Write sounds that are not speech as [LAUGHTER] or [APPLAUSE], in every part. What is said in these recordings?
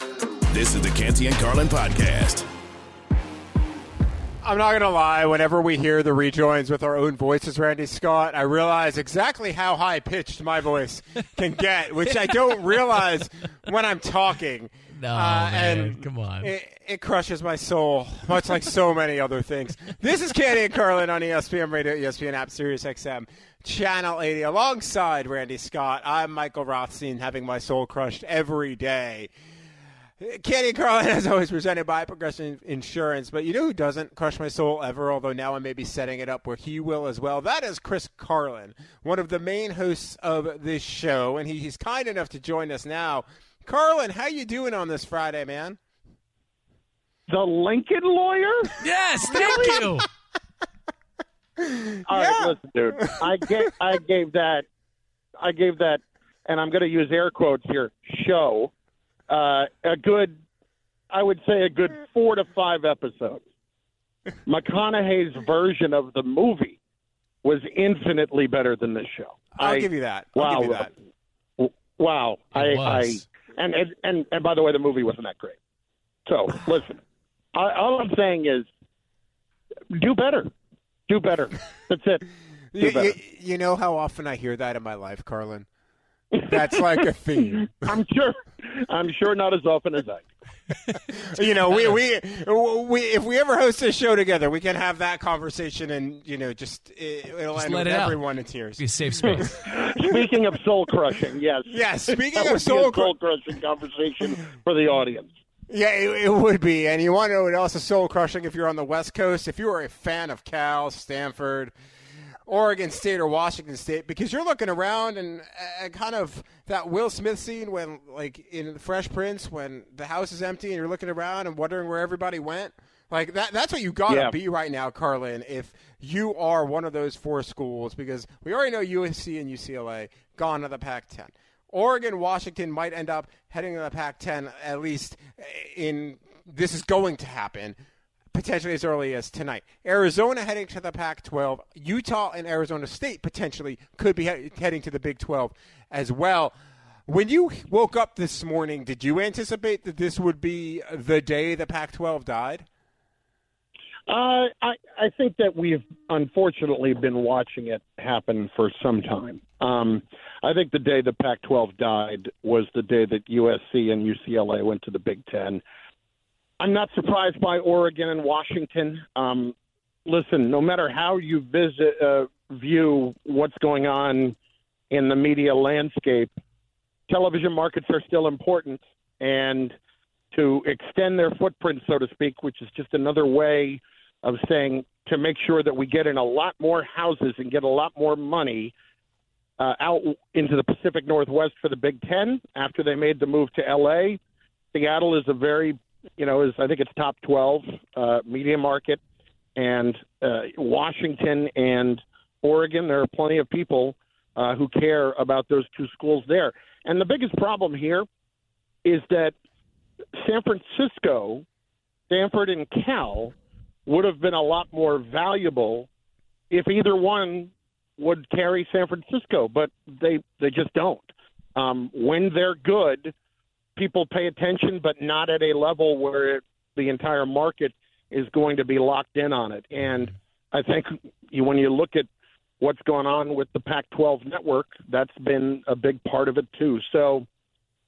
This is the Canty and Carlin podcast. I'm not going to lie, whenever we hear the rejoins with our own voices, Randy Scott, I realize exactly how high pitched my voice can get, which I don't [LAUGHS] realize when I'm talking. No, uh, man, and come on. It, it, crushes my soul, much like so many other things. This is Canty and Carlin on ESPN Radio, ESPN app, Sirius XM, Channel 80. Alongside Randy Scott, I'm Michael Rothstein, having my soul crushed every day. Canty Carlin, [LAUGHS] as always, presented by Progressive Insurance. But you know who doesn't crush my soul ever, although now I may be setting it up where he will as well? That is Chris Carlin, one of the main hosts of this show, and he, he's kind enough to join us now. Carlin, how you doing on this Friday, man? The Lincoln lawyer? Yes, thank you. [LAUGHS] All yeah. right, listen, dude. I gave I gave that I gave that, and I'm going to use air quotes here. Show uh, a good, I would say, a good four to five episodes. McConaughey's version of the movie was infinitely better than this show. I'll I, give you that. I'll wow, you that. Wow, I, I, and, and and and by the way, the movie wasn't that great. So [SIGHS] listen, I, all I'm saying is, do better, do better. [LAUGHS] That's it. You, you, you, know how often I hear that in my life, Carlin. That's like a theme. I'm sure. I'm sure not as often as I. [LAUGHS] you know, we, we we if we ever host a show together, we can have that conversation, and you know, just it'll just end with it everyone in tears. Be a safe space. [LAUGHS] speaking of soul crushing, yes. Yes. Speaking that of soul, soul crushing conversation for the audience. Yeah, it, it, would be, and you want to know what else is soul crushing if you're on the West Coast. If you are a fan of Cal, Stanford, Oregon State or Washington State because you're looking around and, and kind of that Will Smith scene when, like in The Fresh Prince, when the house is empty and you're looking around and wondering where everybody went. Like that, that's what you got to yeah. be right now, Carlin. If you are one of those four schools, because we already know USC and UCLA gone to the Pac-10. Oregon, Washington might end up heading to the Pac-10 at least uh, in this is going to happen potentially as early as tonight. Arizona heading to the Pac 12. Utah and Arizona State potentially could be he- heading to the Big 12 as well. When you woke up this morning, did you anticipate that this would be the day the Pac 12 died? Uh, I, I think that we've unfortunately been watching it happen for some time. Um, I think the day the Pac 12 died was the day that USC and UCLA went to the Big Ten. I'm not surprised by Oregon and Washington. Um, listen, no matter how you visit, uh, view what's going on in the media landscape, television markets are still important, and to extend their footprint, so to speak, which is just another way of saying to make sure that we get in a lot more houses and get a lot more money uh, out into the Pacific Northwest for the Big Ten after they made the move to LA. Seattle is a very you know, is I think it's top 12 uh, media market, and uh, Washington and Oregon. There are plenty of people uh, who care about those two schools there. And the biggest problem here is that San Francisco, Stanford, and Cal would have been a lot more valuable if either one would carry San Francisco, but they they just don't. Um, when they're good, people pay attention, but not at a level where it, the entire market is going to be locked in on it. And I think you, when you look at what's going on with the Pac-12 network, that's been a big part of it too. So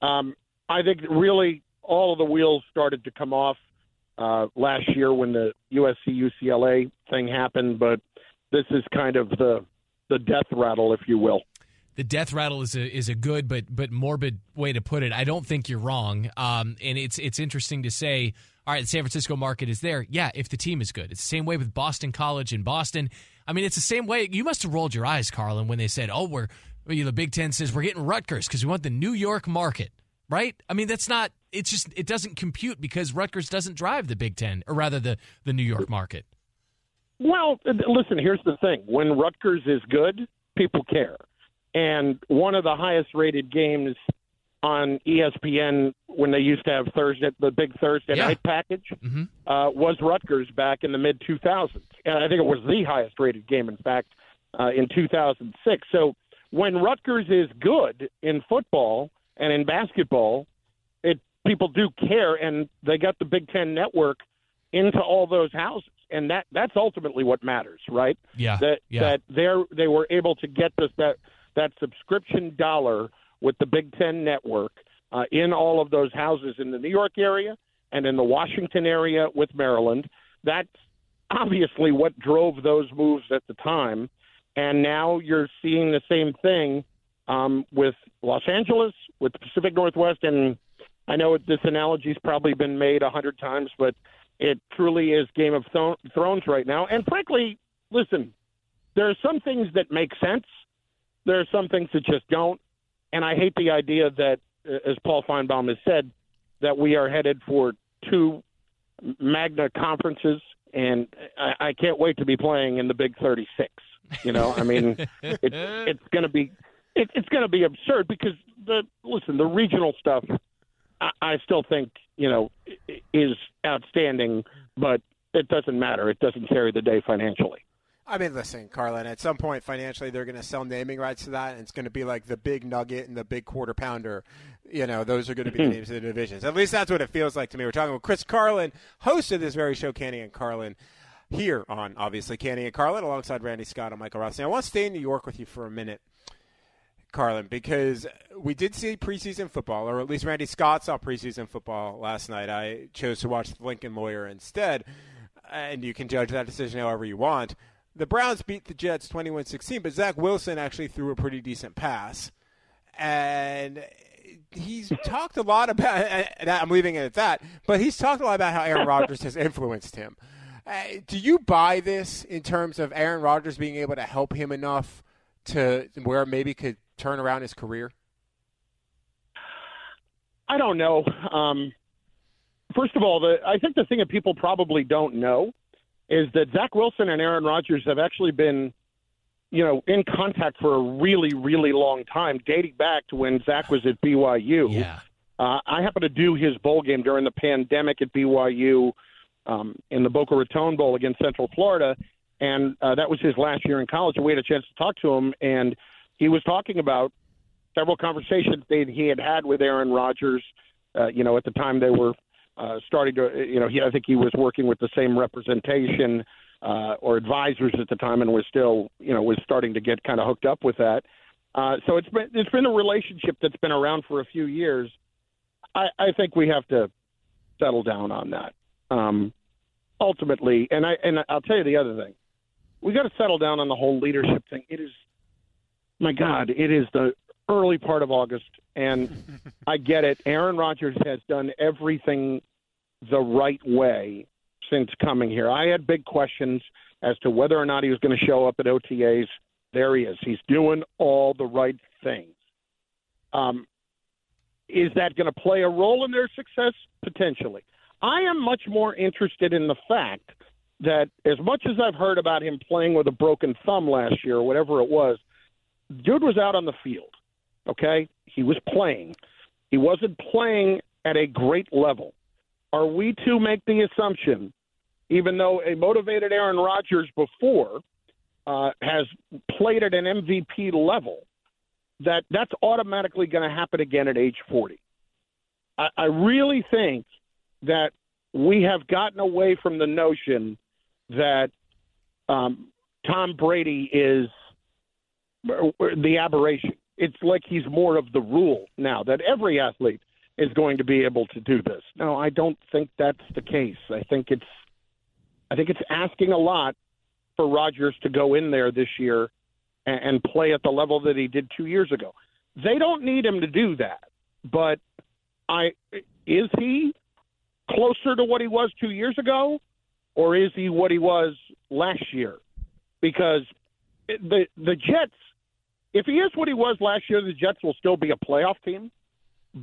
um, I think really all of the wheels started to come off uh, last year when the USC UCLA thing happened, but this is kind of the the death rattle, if you will the death rattle is a is a good but but morbid way to put it. I don't think you're wrong. Um, and it's it's interesting to say, all right, the San Francisco market is there. Yeah, if the team is good. It's the same way with Boston College in Boston. I mean, it's the same way. You must have rolled your eyes, Carlin, when they said, "Oh, we're the Big Ten says we're getting Rutgers because we want the New York market." Right? I mean, that's not it's just it doesn't compute because Rutgers doesn't drive the Big Ten, or rather the the New York market. Well, listen. Here's the thing: when Rutgers is good, people care. And one of the highest rated games on ESPN when they used to have Thursday, the big Thursday Yeah. night package, Mm-hmm. uh, was Rutgers back in the mid 2000s, and I think it was the highest rated game, in fact, uh, in 2006. So when Rutgers is good in football and in basketball, it people do care, and they got the Big Ten network into all those houses, and that that's ultimately what matters, right? Yeah, That yeah. that they're they were able to get this that that subscription dollar with the Big Ten network uh, in all of those houses in the New York area and in the Washington area with Maryland. That's obviously what drove those moves at the time. And now you're seeing the same thing um, with Los Angeles, with the Pacific Northwest. And I know this analogy's probably been made a hundred times, but it truly is Game of Thrones right now. And frankly, listen, there are some things that make sense. There are some things that just don't. And I hate the idea that, uh, as Paul Finebaum has said, that we are headed for two magna conferences, and I, I can't wait to be playing in the Big 36. You know, I mean, it, [LAUGHS] it's going to be it, it's going to be absurd because the listen, the regional stuff, I, I still think you know is outstanding, but it doesn't matter. It doesn't carry the day financially. I mean, listen, Carlin, at some point financially they're going to sell naming rights to that, and it's going to be like the big nugget and the big quarter pounder. You know, those are going to be the hmm. names of the divisions. At least that's what it feels like to me. We're talking with Chris Carlin, host of this very show, Canty and Carlin, here on, obviously, Canty and Carlin, alongside Randy Scott and Michael Ross. Now, I want to stay in New York with you for a minute. Carlin, because we did see preseason football, or at least Randy Scott saw preseason football last night. I chose to watch the Lincoln Lawyer instead, and you can judge that decision however you want. The Browns beat the Jets 21 16, but Zach Wilson actually threw a pretty decent pass. And he's [LAUGHS] talked a lot about, and I'm leaving it at that, but he's talked a lot about how Aaron Rodgers has influenced him. Uh, do you buy this in terms of Aaron Rodgers being able to help him enough to where maybe could turn around his career? I don't know. Um, first of all, the, I think the thing that people probably don't know is that Zach Wilson and Aaron Rodgers have actually been, you know, in contact for a really, really long time, dating back to when Zach was at BYU. Yeah. Uh, I happened to do his bowl game during the pandemic at BYU um, in the Boca Raton Bowl against Central Florida, and uh, that was his last year in college. And we had a chance to talk to him, and he was talking about several conversations that he had had with Aaron Rodgers. Uh, you know, at the time they were uh, starting to, you know, he, I think he was working with the same representation uh, or advisors at the time, and was still, you know, was starting to get kind of hooked up with that. Uh, so it's been it's been a relationship that's been around for a few years. I, I think we have to settle down on that um, ultimately. And I and I'll tell you the other thing: we got to settle down on the whole leadership thing. It is, my God, it is the early part of August, and [LAUGHS] I get it. Aaron Rodgers has done everything the right way since coming here. I had big questions as to whether or not he was going to show up at OTAs. There he is. He's doing all the right things. Um, is that going to play a role in their success? Potentially. I am much more interested in the fact that as much as I've heard about him playing with a broken thumb last year or whatever it was, dude was out on the field. Okay? He was playing. He wasn't playing at a great level. Are we to make the assumption, even though a motivated Aaron Rodgers before uh, has played at an MVP level, that that's automatically going to happen again at age 40? I, I really think that we have gotten away from the notion that um, Tom Brady is the aberration. It's like he's more of the rule now that every athlete is going to be able to do this. No, I don't think that's the case. I think it's I think it's asking a lot for Rodgers to go in there this year and, and play at the level that he did two years ago. They don't need him to do that, but I is he closer to what he was two years ago, or is he what he was last year? Because the the Jets, if he is what he was last year, the Jets will still be a playoff team.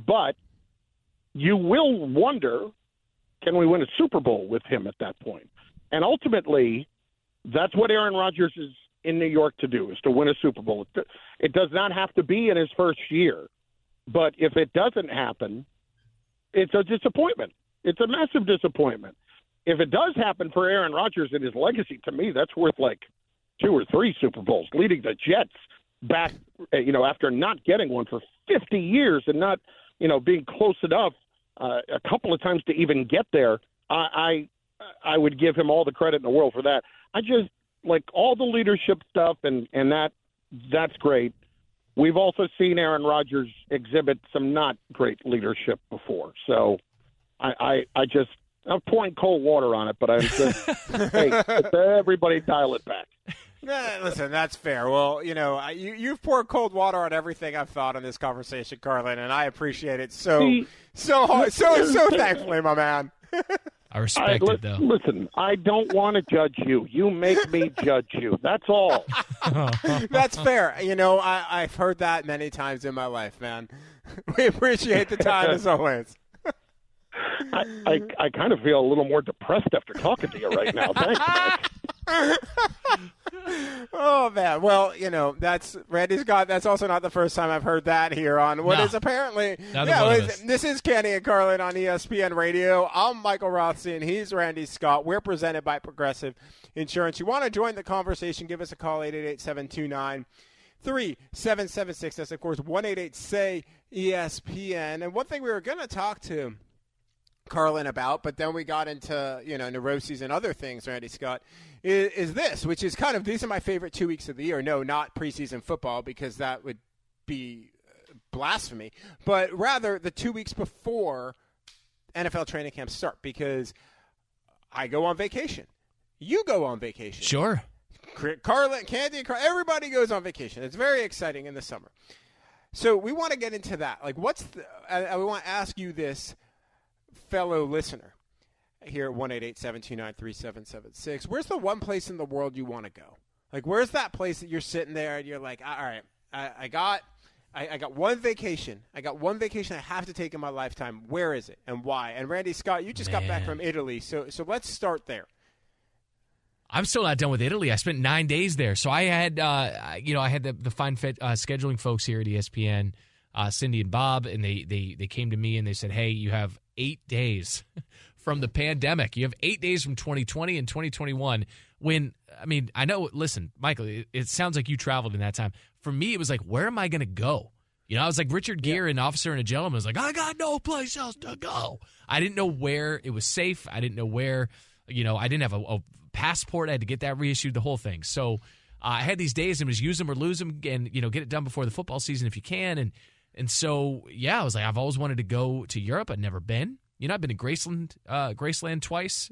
But you will wonder, can we win a Super Bowl with him at that point? And ultimately, that's what Aaron Rodgers is in New York to do is to win a Super Bowl. It does not have to be in his first year, but if it doesn't happen, it's a disappointment. It's a massive disappointment. If it does happen for Aaron Rodgers and his legacy, to me, that's worth like two or three Super Bowls, leading the Jets back, uh, you know, after not getting one for 50 years and not, you know, being close enough uh, a couple of times to even get there. I, I I would give him all the credit in the world for that. I just like all the leadership stuff and and that that's great. We've also seen Aaron Rodgers exhibit some not great leadership before. So I I, I just I'm pouring cold water on it, but I'm just [LAUGHS] hey, everybody dial it back. Listen, that's fair. Well, you know, you, you've poured cold water on everything I've thought in this conversation, Carlin, and I appreciate it so, so hard, so, so thankfully, my man. [LAUGHS] I respect I, it, though. Listen, I don't want to judge you. You make me judge you. That's all. [LAUGHS] That's fair. You know, I, I've heard that many times in my life, man. [LAUGHS] We appreciate the time as always. I, I, I kind of feel a little more depressed after talking to you right now. Thanks. [LAUGHS] oh man. Well, you know, that's Randy Scott. That's also not the first time I've heard that here on what no. is apparently yeah. this is Canty and Carlin on ESPN Radio. I'm Michael Rothstein. He's Randy Scott. We're presented by Progressive Insurance. You want to join the conversation? Give us a call 888-729 3776. That's of course one eight eight say ESPN. And one thing we were going to talk to Carlin about, but then we got into you know neuroses and other things. Randy Scott is, is, this, which is kind of these are my favorite two weeks of the year. No, not preseason football because that would be uh, blasphemy, but rather the two weeks before NFL training camps start because I go on vacation, you go on vacation, sure. Carlin, Canty, and Carlin, everybody goes on vacation. It's very exciting in the summer. So we want to get into that. Like, what's the? I, I want to ask you this fellow listener here at 1-888-729-3776, where's the one place in the world you want to go? Like, where's that place that you're sitting there and you're like, all right, I, I got I, I, got one vacation. I got one vacation I have to take in my lifetime. Where is it and why? And Randy Scott, you just Man. got back from Italy, so so let's start there. I'm still not done with Italy. I spent nine days there, so I had uh, you know I had the the fine fit uh, scheduling folks here at ESPN, uh, Cindy and Bob, and they they they came to me and they said, hey, you have eight days [LAUGHS] from the pandemic. You have eight days from 2020 and 2021. When, I mean, I know, listen, Michael, it, it sounds like you traveled in that time. For me, it was like, where am I going to go? You know, I was like Richard Gere, yeah. an officer and a gentleman, was like, I got no place else to go. I didn't know where it was safe. I didn't know where, you know, I didn't have a, a passport. I had to get that reissued, the whole thing. So uh, I had these days and was use them or lose them and, you know, get it done before the football season if you can. And and so, yeah, I was like, I've always wanted to go to Europe. I'd never been. You know, I've been to Graceland, uh, Graceland twice.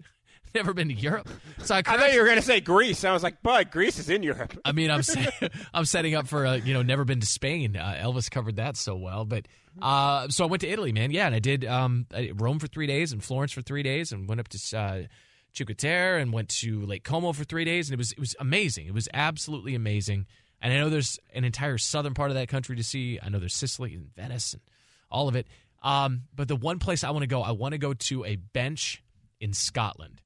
[LAUGHS] never been to Europe. So I, I thought you were going to say Greece. I was like, but Greece is in Europe. I mean, I'm [LAUGHS] I'm setting up for a, you know never been to Spain. Uh, Elvis covered that so well, but uh, so I went to Italy, man. Yeah, and I did um, Rome for three days and Florence for three days, and went up to uh, Cinque Terre and went to Lake Como for three days, and it was it was amazing. It was absolutely amazing. And I know there's an entire southern part of that country to see. I know there's Sicily and Venice and all of it. Um, but the one place I want to go, I want to go to a bench in Scotland.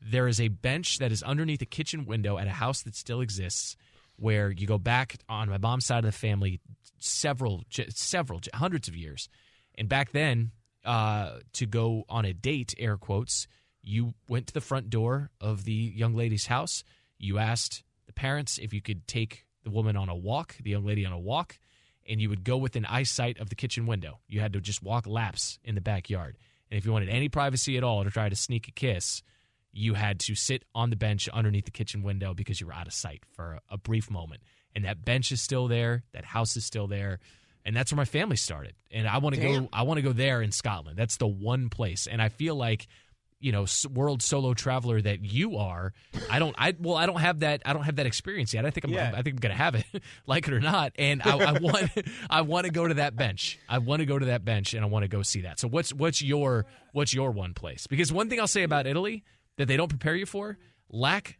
There is a bench that is underneath a kitchen window at a house that still exists, where you go back on my mom's side of the family several, several, hundreds of years. And back then, uh, to go on a date, air quotes, you went to the front door of the young lady's house. You asked the parents if you could take the woman on a walk, the young lady on a walk, and you would go within eyesight of the kitchen window. You had to just walk laps in the backyard. And if you wanted any privacy at all to try to sneak a kiss, you had to sit on the bench underneath the kitchen window because you were out of sight for a, brief moment. And that bench is still there, that house is still there, and that's where my family started. And I want to go I want to go there in Scotland. That's the one place. And I feel like you know world solo traveler that you are i don't i well i don't have that i don't have that experience yet. I think i'm yeah. i think i'm gonna have it [LAUGHS] like it or not. And i, I want i want to go to that bench. I want to go to that bench and i want to go see that. So what's what's your what's your one place? Because one thing i'll say about italy that they don't prepare you for lack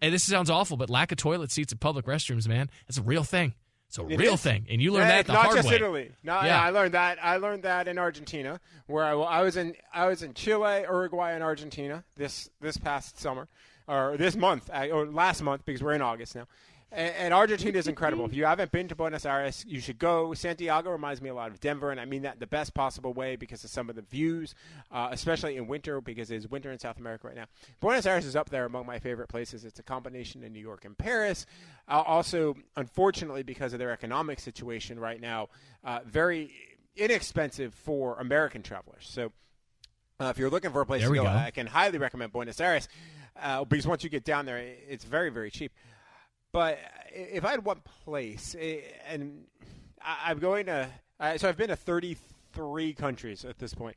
and this sounds awful but lack of toilet seats at public restrooms man that's a real thing It's a It real is. thing, and you learned Yeah, that the not just way. Italy. No, Yeah. yeah. I learned that. I learned that in Argentina, where I, I was in. I was in Chile, Uruguay, and Argentina this this past summer, or this month, or last month because we're in August now. And, and Argentina is incredible. if you haven't been to Buenos Aires, you should go. Santiago reminds me a lot of Denver, and I mean that the best possible way because of some of the views, uh, especially in winter because it's winter in South America right now. Buenos Aires is up there among my favorite places. It's a combination of New York and Paris. Uh, also, unfortunately, because of their economic situation right now, uh, very inexpensive for American travelers. So. Uh, if you're looking for a place There to go, go. I can highly recommend Buenos Aires uh, because once you get down there, it's very, very cheap. But if I had one place, and I'm going to, so I've been to 33 countries at this point.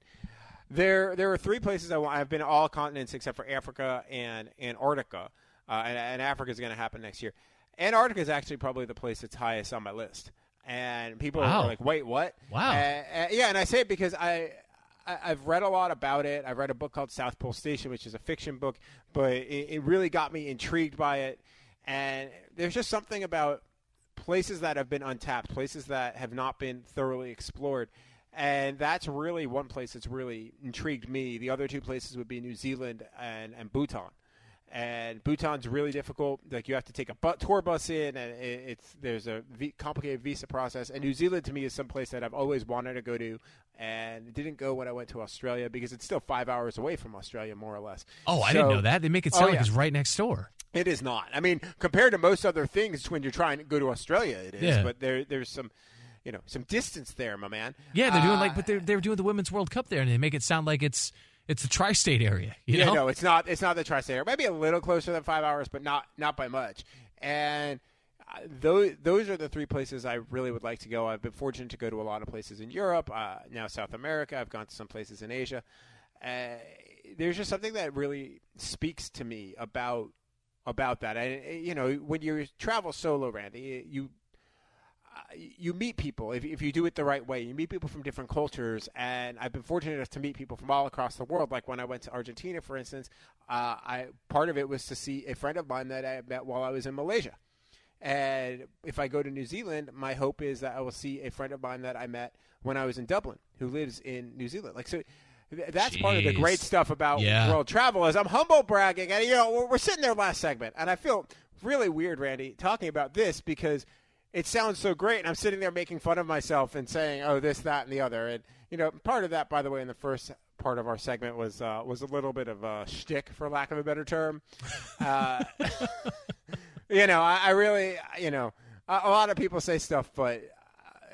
There, there are three places I want. I've been to all continents except for Africa and Antarctica, uh, and, and Africa is going to happen next year. Antarctica is actually probably the place that's highest on my list, and people Wow. are like, "Wait, what?" Wow. Uh, yeah, and I say it because I, I I've read a lot about it. I've read a book called South Pole Station, which is a fiction book, but it, it really got me intrigued by it. And there's just something about places that have been untapped, places that have not been thoroughly explored. And that's really one place that's really intrigued me. The other two places would be New Zealand and, and Bhutan. And Bhutan's really difficult. Like you have to take a bu- tour bus in, and it, it's there's a v- complicated visa process. And New Zealand to me is some place that I've always wanted to go to, and didn't go when I went to Australia because it's still five hours away from Australia, more or less. Oh, I So- didn't know that. They make it Oh, sound like it's right next door. It is not. I mean, compared to most other things, when you're trying to go to Australia, it is. Yeah. But there, there's some, you know, some distance there, my man. Yeah, they're doing Uh, like, but they're they're doing the Women's World Cup there, and they make it sound like it's it's the tri-state area. You yeah, know? no, it's not. It's not the tri-state area. Maybe a little closer than five hours, but not not by much. And uh, those those are the three places I really would like to go. I've been fortunate to go to a lot of places in Europe, uh, now South America. I've gone to some places in Asia. Uh, there's just something that really speaks to me about about that. And eh, you know, when you travel solo, Randy, eh, you uh, you meet people if, if you do it the right way. You meet people from different cultures, and I've been fortunate enough to meet people from all across the world. Like when I went to Argentina, for instance, uh, I part of it was to see a friend of mine that I met while I was in Malaysia. And if I go to New Zealand, my hope is that I will see a friend of mine that I met when I was in Dublin, who lives in New Zealand. Like so. Th- That's part of the great stuff about Yeah. world travel is I'm humble bragging, and you know we're, we're sitting there last segment, and I feel really weird, Randy, talking about this because it sounds so great, and I'm sitting there making fun of myself and saying, "Oh, this, that, and the other." And you know, part of that, by the way, in the first part of our segment was uh, was a little bit of a shtick, for lack of a better term. Uh, [LAUGHS] you know, I, I really, you know, a, a lot of people say stuff, but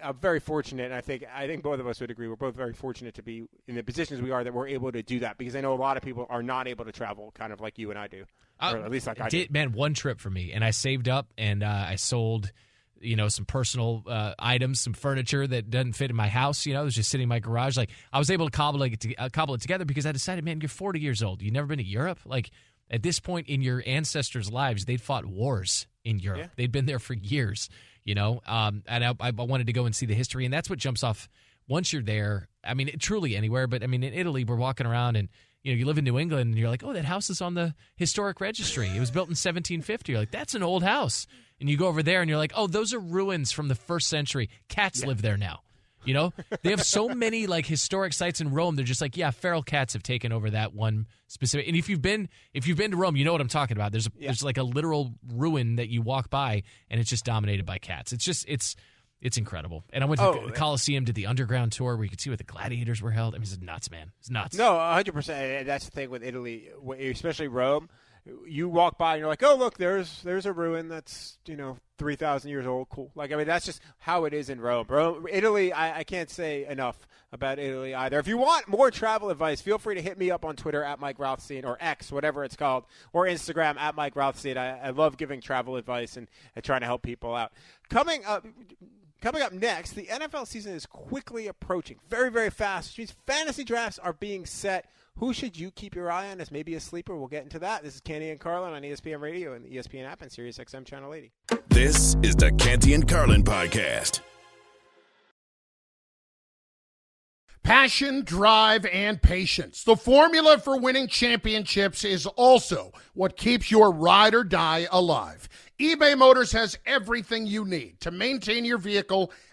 I'm very fortunate, and I think I think both of us would agree. We're both very fortunate to be in the positions we are that we're able to do that because I know a lot of people are not able to travel, kind of like you and I do, or Uh, at least like I did, do. man, one trip for me, and I saved up and uh, I sold, you know, some personal uh, items, some furniture that doesn't fit in my house. You know, it was just sitting in my garage. Like I was able to cobble it, to, uh, cobble it together because I decided, man, you're 40 years old. You've never been to Europe. Like at this point in your ancestors' lives, they'd fought wars in Europe. Yeah. They'd been there for years. You know, um, and I, I wanted to go and see the history, and that's what jumps off once you're there. I mean, truly anywhere, but I mean, in Italy, we're walking around and you know, you live in New England and you're like, oh, that house is on the historic registry. It was built in 1750. You're like, that's an old house. And you go over there and you're like, oh, those are ruins from the first century. Cats live there now. You know, they have so many like historic sites in Rome. They're just like, yeah, feral cats have taken over that one specific. And if you've been if you've been to Rome, you know what I'm talking about. There's a, there's like a literal ruin that you walk by, and it's just dominated by cats. It's just it's it's incredible. And I went to Oh, the eh. Coliseum, did the underground tour where you could see where the gladiators were held. I mean, it's nuts, man. It's nuts. No, 100. percent That's the thing with Italy, especially Rome. You walk by and you're like, oh look, there's there's a ruin that's you know three thousand years old. Cool. Like I mean, that's just how it is in Rome. Rome Italy, I, I can't say enough about Italy either. If you want more travel advice, feel free to hit me up on Twitter at Mike Rothstein or X, whatever it's called, or Instagram at Mike Rothstein. I, I love giving travel advice and, and trying to help people out. Coming up. Coming up next, the NFL season is quickly approaching, very, very fast. Which means fantasy drafts are being set. Who should you keep your eye on as maybe a sleeper? We'll get into that. This is Canty and Carlin on ESPN Radio and the ESPN app and Sirius XM Channel 80. This is the Canty and Carlin podcast. Passion, drive, and patience. The formula for winning championships is also what keeps your ride or die alive. eBay Motors has everything you need to maintain your vehicle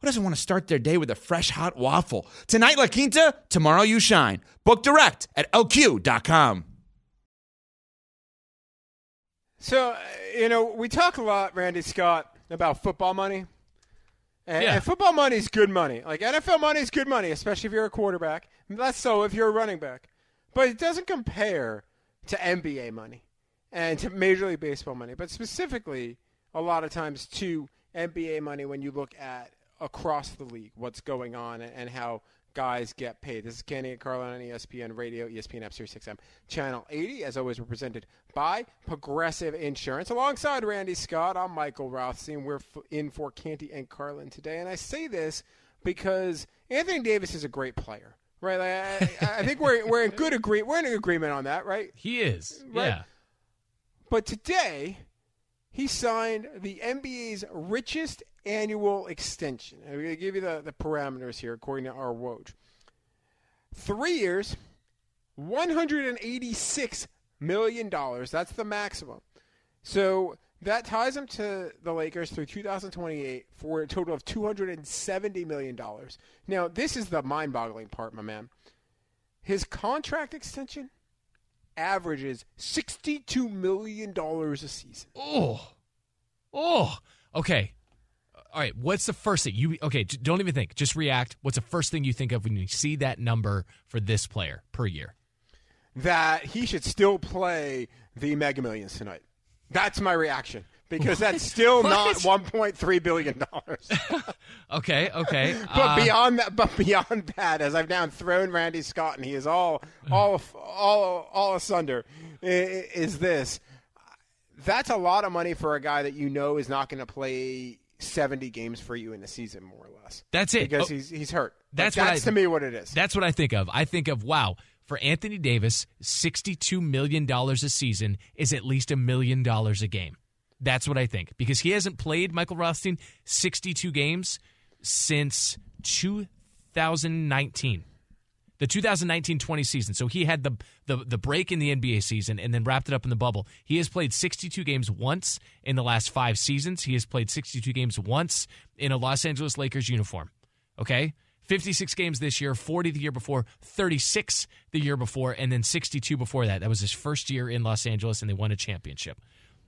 who doesn't want to start their day with a fresh hot waffle? Tonight, La Quinta, tomorrow, you shine. Book direct at lq.com. So, uh, you know, we talk a lot, Randy Scott, about football money. And, Yeah. and football money is good money. Like NFL money is good money, especially if you're a quarterback. Less so if you're a running back. But it doesn't compare to NBA money and to Major League Baseball money, but specifically a lot of times to NBA money when you look at across the league what's going on and how guys get paid. This is Canty and Carlin on ESPN Radio, ESPN App Sirius XM, Channel 80. As always, we're presented by Progressive Insurance. Alongside Randy Scott, I'm Michael Rothstein. We're in for Canty and Carlin today. And I say this because Anthony Davis is a great player, right? Like, I, I think we're, we're in good agree we're in agreement on that, right? He is. Right. Yeah. But today, he signed the NBA's richest annual extension. I'm going to give you the, the parameters here according to our Woj. Three years, $186 million. That's the maximum. So that ties him to the Lakers through 2028 for a total of $270 million. Now, this is the mind boggling part, my man. His contract extension averages $62 million a season. Oh. Oh. Okay. All right. What's the first thing you? Okay. Don't even think. Just react. What's the first thing you think of when you see that number for this player per year? that he should still play the Mega Millions tonight. That's my reaction because that's still [LAUGHS] not 1.3 billion dollars. [LAUGHS] Okay. Okay. [LAUGHS] but uh, beyond that, but beyond that, as I've now thrown Randy Scott and he is all all all all asunder, is this? That's a lot of money for a guy that you know is not going to play 70 games for you in the season, more or less. That's it. because Oh, he's he's hurt. That's what that's I- to me what it is. That's what I think of. I think of wow. For Anthony Davis, $62 million a season is at least a million dollars a game. That's what I think. Because he hasn't played, Michael Rothstein, 62 games since 2019. The 2019-20 season. So he had the, the the break in the NBA season and then wrapped it up in the bubble. He has played 62 games once in the last 5 seasons. He has played 62 games once in a Los Angeles Lakers uniform. Okay? 56 games this year, 40 the year before, 36 the year before, and then 62 before that. That was his first year in Los Angeles, and they won a championship.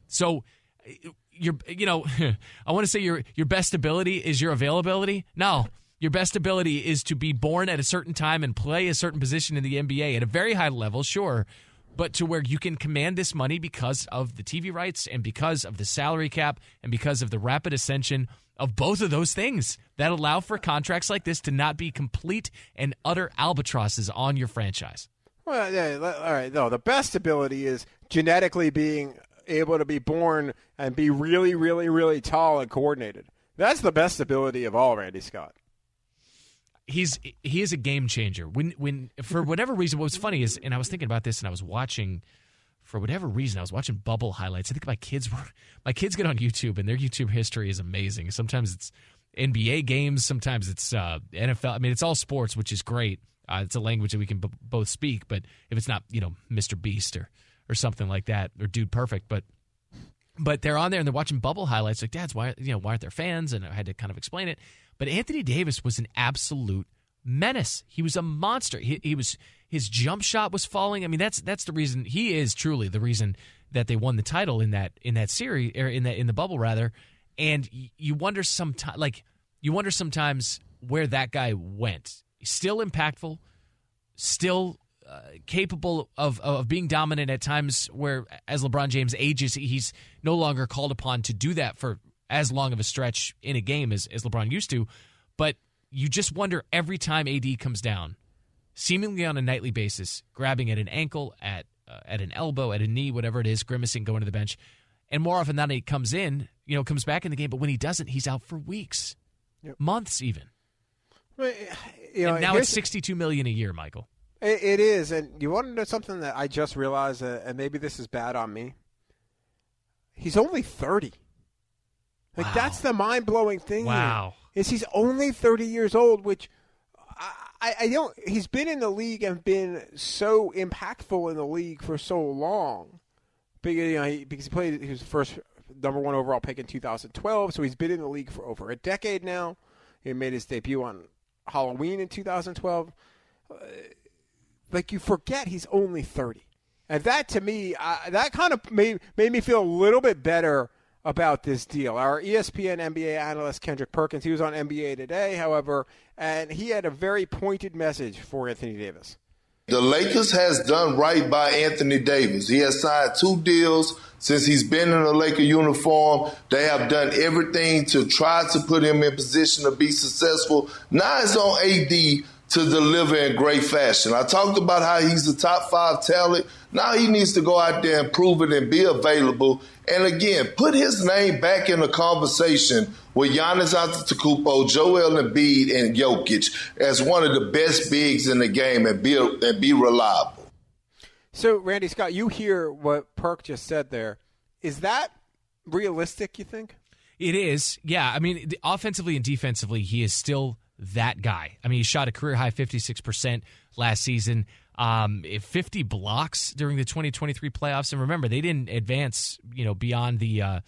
So, your you know, [LAUGHS] I want to say your your best ability is your availability. No, your best ability is to be born at a certain time and play a certain position in the NBA at a very high level, sure, but to where you can command this money because of the TV rights and because of the salary cap and because of the rapid ascension of both of those things that allow for contracts like this to not be complete and utter albatrosses on your franchise. Well, yeah, all right. No, the best ability is genetically being able to be born and be really, really, really tall and coordinated. That's the best ability of all, Randy Scott. He's he is a game changer. When when for whatever reason, what was funny is, and I was thinking about this, and I was watching for whatever reason, I was watching bubble highlights. I think my kids were my kids get on YouTube, and their YouTube history is amazing. Sometimes it's NBA games, sometimes it's uh, NFL. I mean, it's all sports, which is great. Uh, it's a language that we can b- both speak, but if it's not, you know, Mr. Beast or or something like that, or Dude Perfect, but but they're on there and they're watching bubble highlights. Like, Dad's why you know why aren't there fans? And I had to kind of explain it. But Anthony Davis was an absolute menace. He was a monster. He, he was his jump shot was falling. I mean, that's that's the reason he is truly the reason that they won the title in that in that series or in that in the bubble rather. And you wonder sometimes, like you wonder sometimes where that guy went. Still impactful, still uh, capable of of being dominant at times where as LeBron James ages he's no longer called upon to do that for as long of a stretch in a game as, as LeBron used to. But you just wonder every time AD comes down seemingly on a nightly basis grabbing at an ankle at uh, at an elbow at a knee whatever it is grimacing going to the bench. And more often than not he comes in you know comes back in the game but when he doesn't he's out for weeks yep. months even. You know, and now it's 62 million a year michael it, it is, and you want to know something that I just realized, uh, and maybe this is bad on me. He's only thirty. Like wow. that's the mind blowing thing. Wow, here, is he's only thirty years old, which I, I don't. He's been in the league and been so impactful in the league for so long. Because you know, he, because he played, his first number one overall pick in 2012, so he's been in the league for over a decade now. He made his debut on Halloween in 2012. Uh, like you forget he's only 30. And that to me, uh, that kind of made, made me feel a little bit better about this deal. Our ESPN NBA analyst Kendrick Perkins, he was on NBA Today, however, and he had a very pointed message for Anthony Davis. The Lakers has done right by Anthony Davis. He has signed two deals since he's been in a Laker uniform. They have done everything to try to put him in position to be successful. Now it's on AD to deliver in great fashion. I talked about how he's the top five talent. Now he needs to go out there and prove it and be available. And again, put his name back in the conversation with Giannis Antetokounmpo, Joel Embiid, and Jokic as one of the best bigs in the game and be and be reliable. So, Randy Scott, you hear what Perk just said there. Is that realistic? You think? It is. Yeah. I mean, offensively and defensively, he is still that guy. I mean, he shot a career high 56% last season, um, 50 blocks during the 2023 playoffs. And remember, they didn't advance, you know, beyond the. Uh,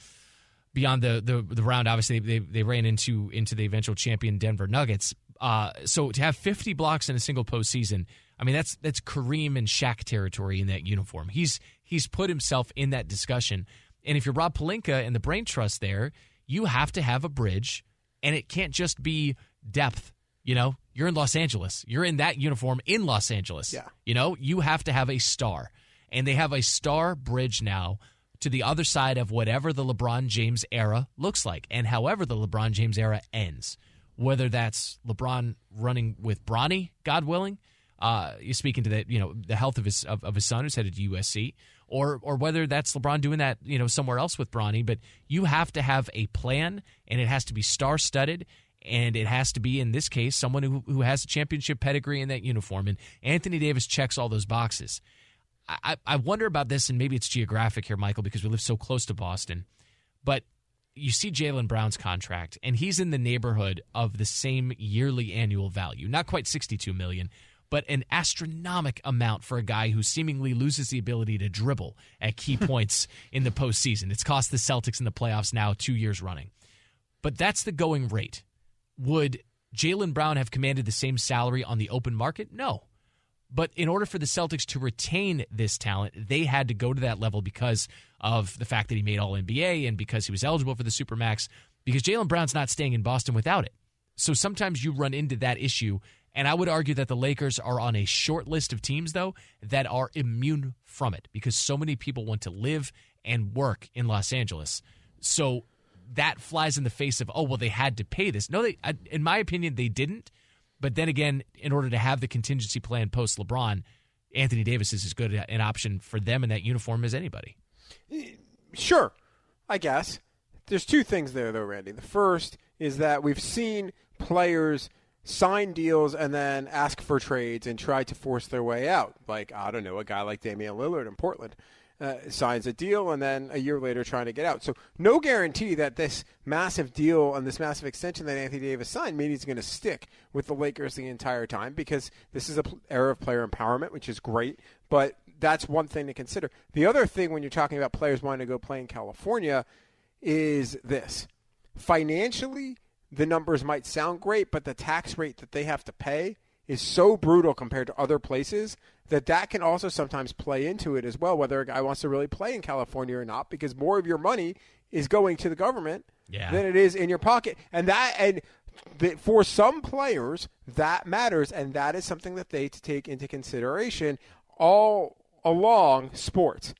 beyond the, the the round, obviously they they ran into into the eventual champion Denver Nuggets. Uh, so to have 50 blocks in a single postseason, I mean that's that's Kareem and Shaq territory in that uniform. He's he's put himself in that discussion. And if you're Rob Pelinka and the Brain Trust there, you have to have a bridge, and it can't just be depth. You know, you're in Los Angeles. You're in that uniform in Los Angeles. Yeah. You know, you have to have a star. And they have a star bridge now to the other side of whatever the LeBron James era looks like and however the LeBron James era ends. Whether that's LeBron running with Bronny, God willing, uh, you're speaking to the you know the health of his of, of his son who's headed to USC, or or whether that's LeBron doing that you know somewhere else with Bronny. But you have to have a plan, and it has to be star studded, and it has to be in this case someone who, who has a championship pedigree in that uniform and anthony davis checks all those boxes I, I wonder about this and maybe it's geographic here michael because we live so close to boston but you see jaylen brown's contract and he's in the neighborhood of the same yearly annual value not quite 62 million but an astronomical amount for a guy who seemingly loses the ability to dribble at key [LAUGHS] points in the postseason. It's cost the Celtics in the playoffs now two years running. But that's the going rate. Would Jaylen Brown have commanded the same salary on the open market? No. But in order for the Celtics to retain this talent, they had to go to that level because of the fact that he made All NBA and because he was eligible for the Supermax, because Jaylen Brown's not staying in Boston without it. So sometimes you run into that issue. And I would argue that the Lakers are on a short list of teams, though, that are immune from it because so many people want to live and work in Los Angeles. So that flies in the face of oh well they had to pay this. No, they in my opinion they didn't. But then again, in order to have the contingency plan post LeBron, Anthony Davis is as good an option for them in that uniform as anybody. Sure, I guess. There's two things there though, Randy. The first is that we've seen players sign deals and then ask for trades and try to force their way out. Like, I don't know, a guy like Damian Lillard in Portland. Uh, signs a deal and then a year later trying to get out. So no guarantee that this massive deal and this massive extension that Anthony Davis signed means he's going to stick with the Lakers the entire time because this is a pl- era of player empowerment, which is great. But that's one thing to consider. The other thing when you're talking about players wanting to go play in California is this: financially, the numbers might sound great, but the tax rate that they have to pay is so brutal compared to other places that that can also sometimes play into it as well whether a guy wants to really play in California or not because more of your money is going to the government Yeah. than it is in your pocket and that and the, for some players that matters and that is something that they take into consideration all along sports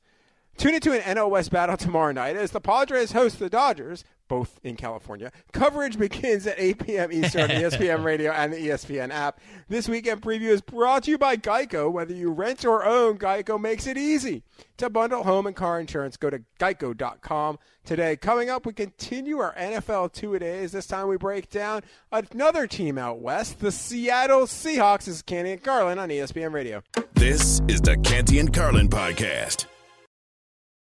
Tune into an NL West battle tomorrow night as the Padres host the Dodgers, both in California. Coverage begins at 8 p.m. Eastern on ESPN [LAUGHS] Radio and the ESPN app. This weekend preview is brought to you by Geico. Whether you rent or own, Geico makes it easy. To bundle home and car insurance, go to geico.com today. Coming up, we continue our NFL two a days. This time we break down another team out west, the Seattle Seahawks. This is Canty and Carlin on ESPN Radio. This is the Canty and Carlin podcast.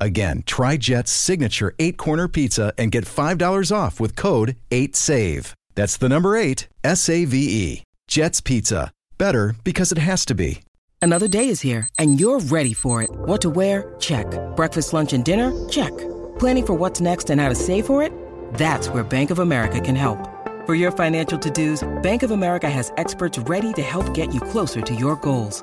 Again, try Jet's signature eight corner pizza and get $5 off with code 8SAVE. That's the number eight, S A V E. Jet's Pizza. Better because it has to be. Another day is here, and you're ready for it. What to wear? Check. Breakfast, lunch, and dinner? Check. Planning for what's next and how to save for it? That's where Bank of America can help. For your financial to dos, Bank of America has experts ready to help get you closer to your goals.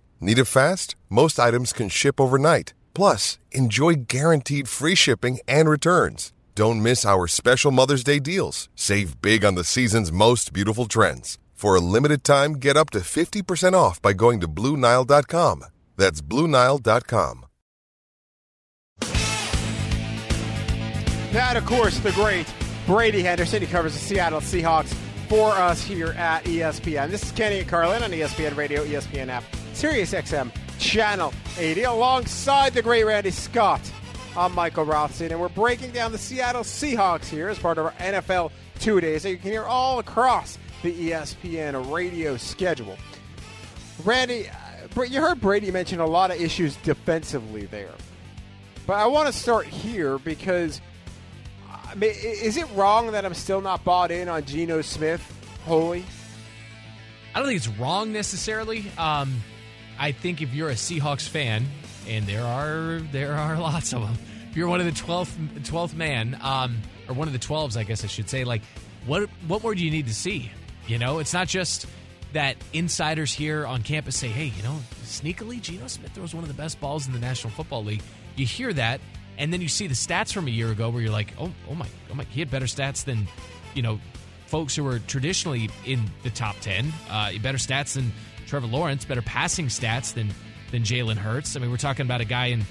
Need it fast? Most items can ship overnight. Plus, enjoy guaranteed free shipping and returns. Don't miss our special Mother's Day deals. Save big on the season's most beautiful trends. For a limited time, get up to 50% off by going to Blue Nile.com. That's Blue Nile.com. That, of course, the great Brady Henderson. He covers the Seattle Seahawks for us here at ESPN. This is Canty and Carlin on ESPN Radio, ESPN app, Sirius XM, Channel 80, alongside the great Randy Scott. I'm Michael Rothstein, and we're breaking down the Seattle Seahawks here as part of our NFL two days that you can hear all across the ESPN radio schedule. Randy, uh, you heard Brady mention a lot of issues defensively there. But I want to start here because I mean, is it wrong that I'm still not bought in on Geno Smith wholly? I don't think it's wrong necessarily. Um, I think if you're a Seahawks fan, and there are there are [LAUGHS] lots of them, if you're one of the 12th, 12th man, um, or one of the 12s, I guess I should say, like, what what more do you need to see? You know, it's not just that insiders here on campus say, hey, you know, sneakily, Geno Smith throws one of the best balls in the National Football League. You hear that, and then you see the stats from a year ago where you're like, oh, oh my, oh my, he had better stats than, you know, folks who were traditionally in the top 10, uh, better stats than Trevor Lawrence, better passing stats than than Jalen Hurts. I mean, we're talking about a guy in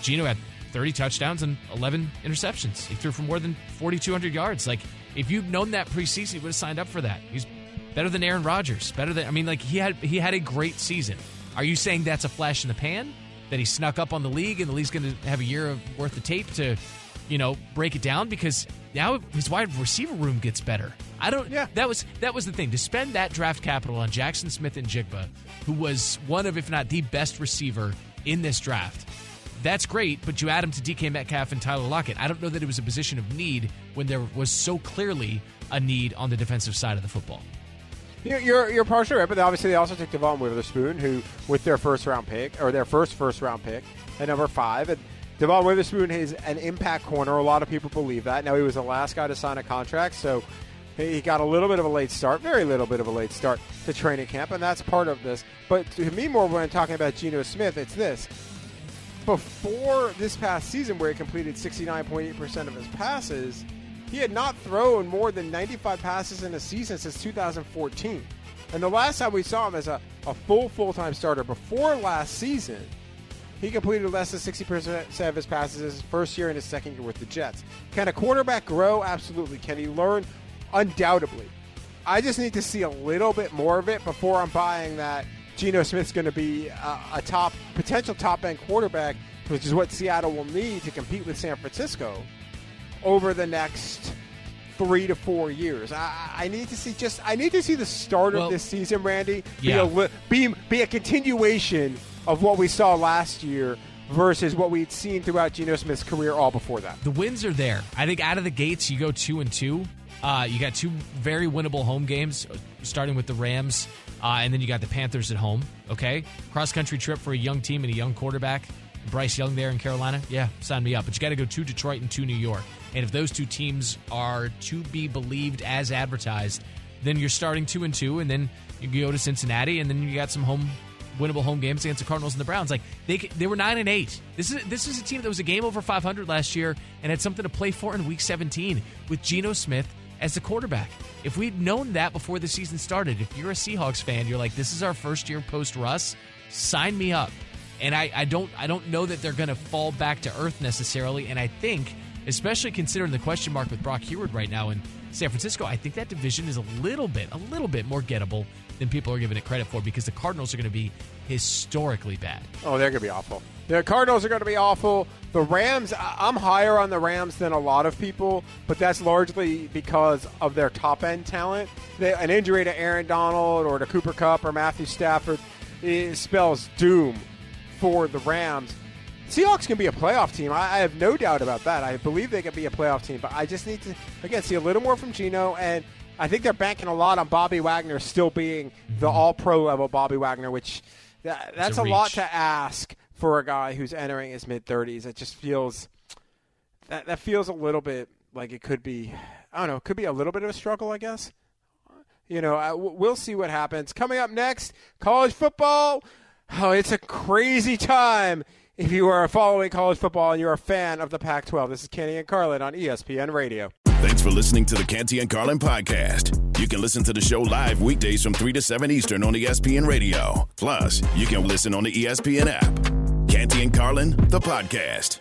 Geno had 30 touchdowns and 11 interceptions. He threw for more than 4,200 yards. Like, if you'd known that preseason, you would have signed up for that. He's better than Aaron Rodgers. Better than I mean, like he had he had a great season. Are you saying that's a flash in the pan? That he snuck up on the league and the league's going to have a year of worth of tape to, you know, break it down because now his wide receiver room gets better. I don't. Yeah. That was that was the thing to spend that draft capital on Jaxon Smith-Njigba, who was one of, if not the best receiver in this draft. That's great, but you add him to DK Metcalf and Tyler Lockett. I don't know that it was a position of need when there was so clearly a need on the defensive side of the football. You're, you're, you're partially right, but obviously they also took Devon Witherspoon, who with their first round pick or their first first round pick at number five, and Devon Witherspoon is an impact corner. A lot of people believe that. Now he was the last guy to sign a contract, so he got a little bit of a late start, very little bit of a late start to training camp, and that's part of this. But to me, more when I'm talking about Geno Smith, it's this. Before this past season, where he completed 69.8% of his passes, he had not thrown more than 95 passes in a season since 2014. And the last time we saw him as a, a full full time starter before last season, he completed less than 60% of his passes his first year and his second year with the Jets. Can a quarterback grow? Absolutely. Can he learn? Undoubtedly. I just need to see a little bit more of it before I'm buying that Geno Smith's going to be a, a top potential top end quarterback, which is what Seattle will need to compete with San Francisco over the next three to four years. I, I need to see just I need to see the start Well, of this season, Randy, be, yeah. a, be be a continuation of what we saw last year versus what we'd seen throughout Geno Smith's career all before that. The wins are there. I think out of the gates, you go two and two. Uh, you got two very winnable home games, starting with the Rams, uh, and then you got the Panthers at home. Okay, cross country trip for a young team and a young quarterback. Bryce Young there in Carolina. Yeah, sign me up. But you got to go to Detroit and to New York. And if those two teams are to be believed as advertised, then you're starting two and two, and then you go to Cincinnati, and then you got some home winnable home games against the Cardinals and the Browns. Like they they were nine and eight. This is this is a team that was a game over 500 last year and had something to play for in Week 17 with Geno Smith as the quarterback. If we'd known that before the season started, if you're a Seahawks fan, you're like, this is our first year post Russ. Sign me up. And I, I don't I don't know that they're going to fall back to earth necessarily. And I think, especially considering the question mark with Brock Heward right now in San Francisco, I think that division is a little bit a little bit more gettable than people are giving it credit for because the Cardinals are going to be historically bad. Oh, they're going to be awful. The Cardinals are going to be awful. The Rams, I'm higher on the Rams than a lot of people, but that's largely because of their top end talent. They, an injury to Aaron Donald or to Cooper Kupp or Matthew Stafford spells doom for the Rams. Seahawks can be a playoff team. I, I have no doubt about that. I believe they can be a playoff team, but I just need to again see a little more from Geno, and I think they're banking a lot on Bobby Wagner still being the All Pro level Bobby Wagner, which that, that's a, a lot to ask for a guy who's entering his mid thirties. It just feels that that feels a little bit like it could be. I don't know. It could be a little bit of a struggle, I guess. You know, uh, I, we'll see what happens. Coming up next, college football. Oh, it's a crazy time if you are following college football and you're a fan of the Pac 12. This is Canty and Carlin on ESPN Radio. Thanks for listening to the Canty and Carlin podcast. You can listen to the show live weekdays from 3 to 7 Eastern on ESPN Radio. Plus, you can listen on the ESPN app. Canty and Carlin, the podcast.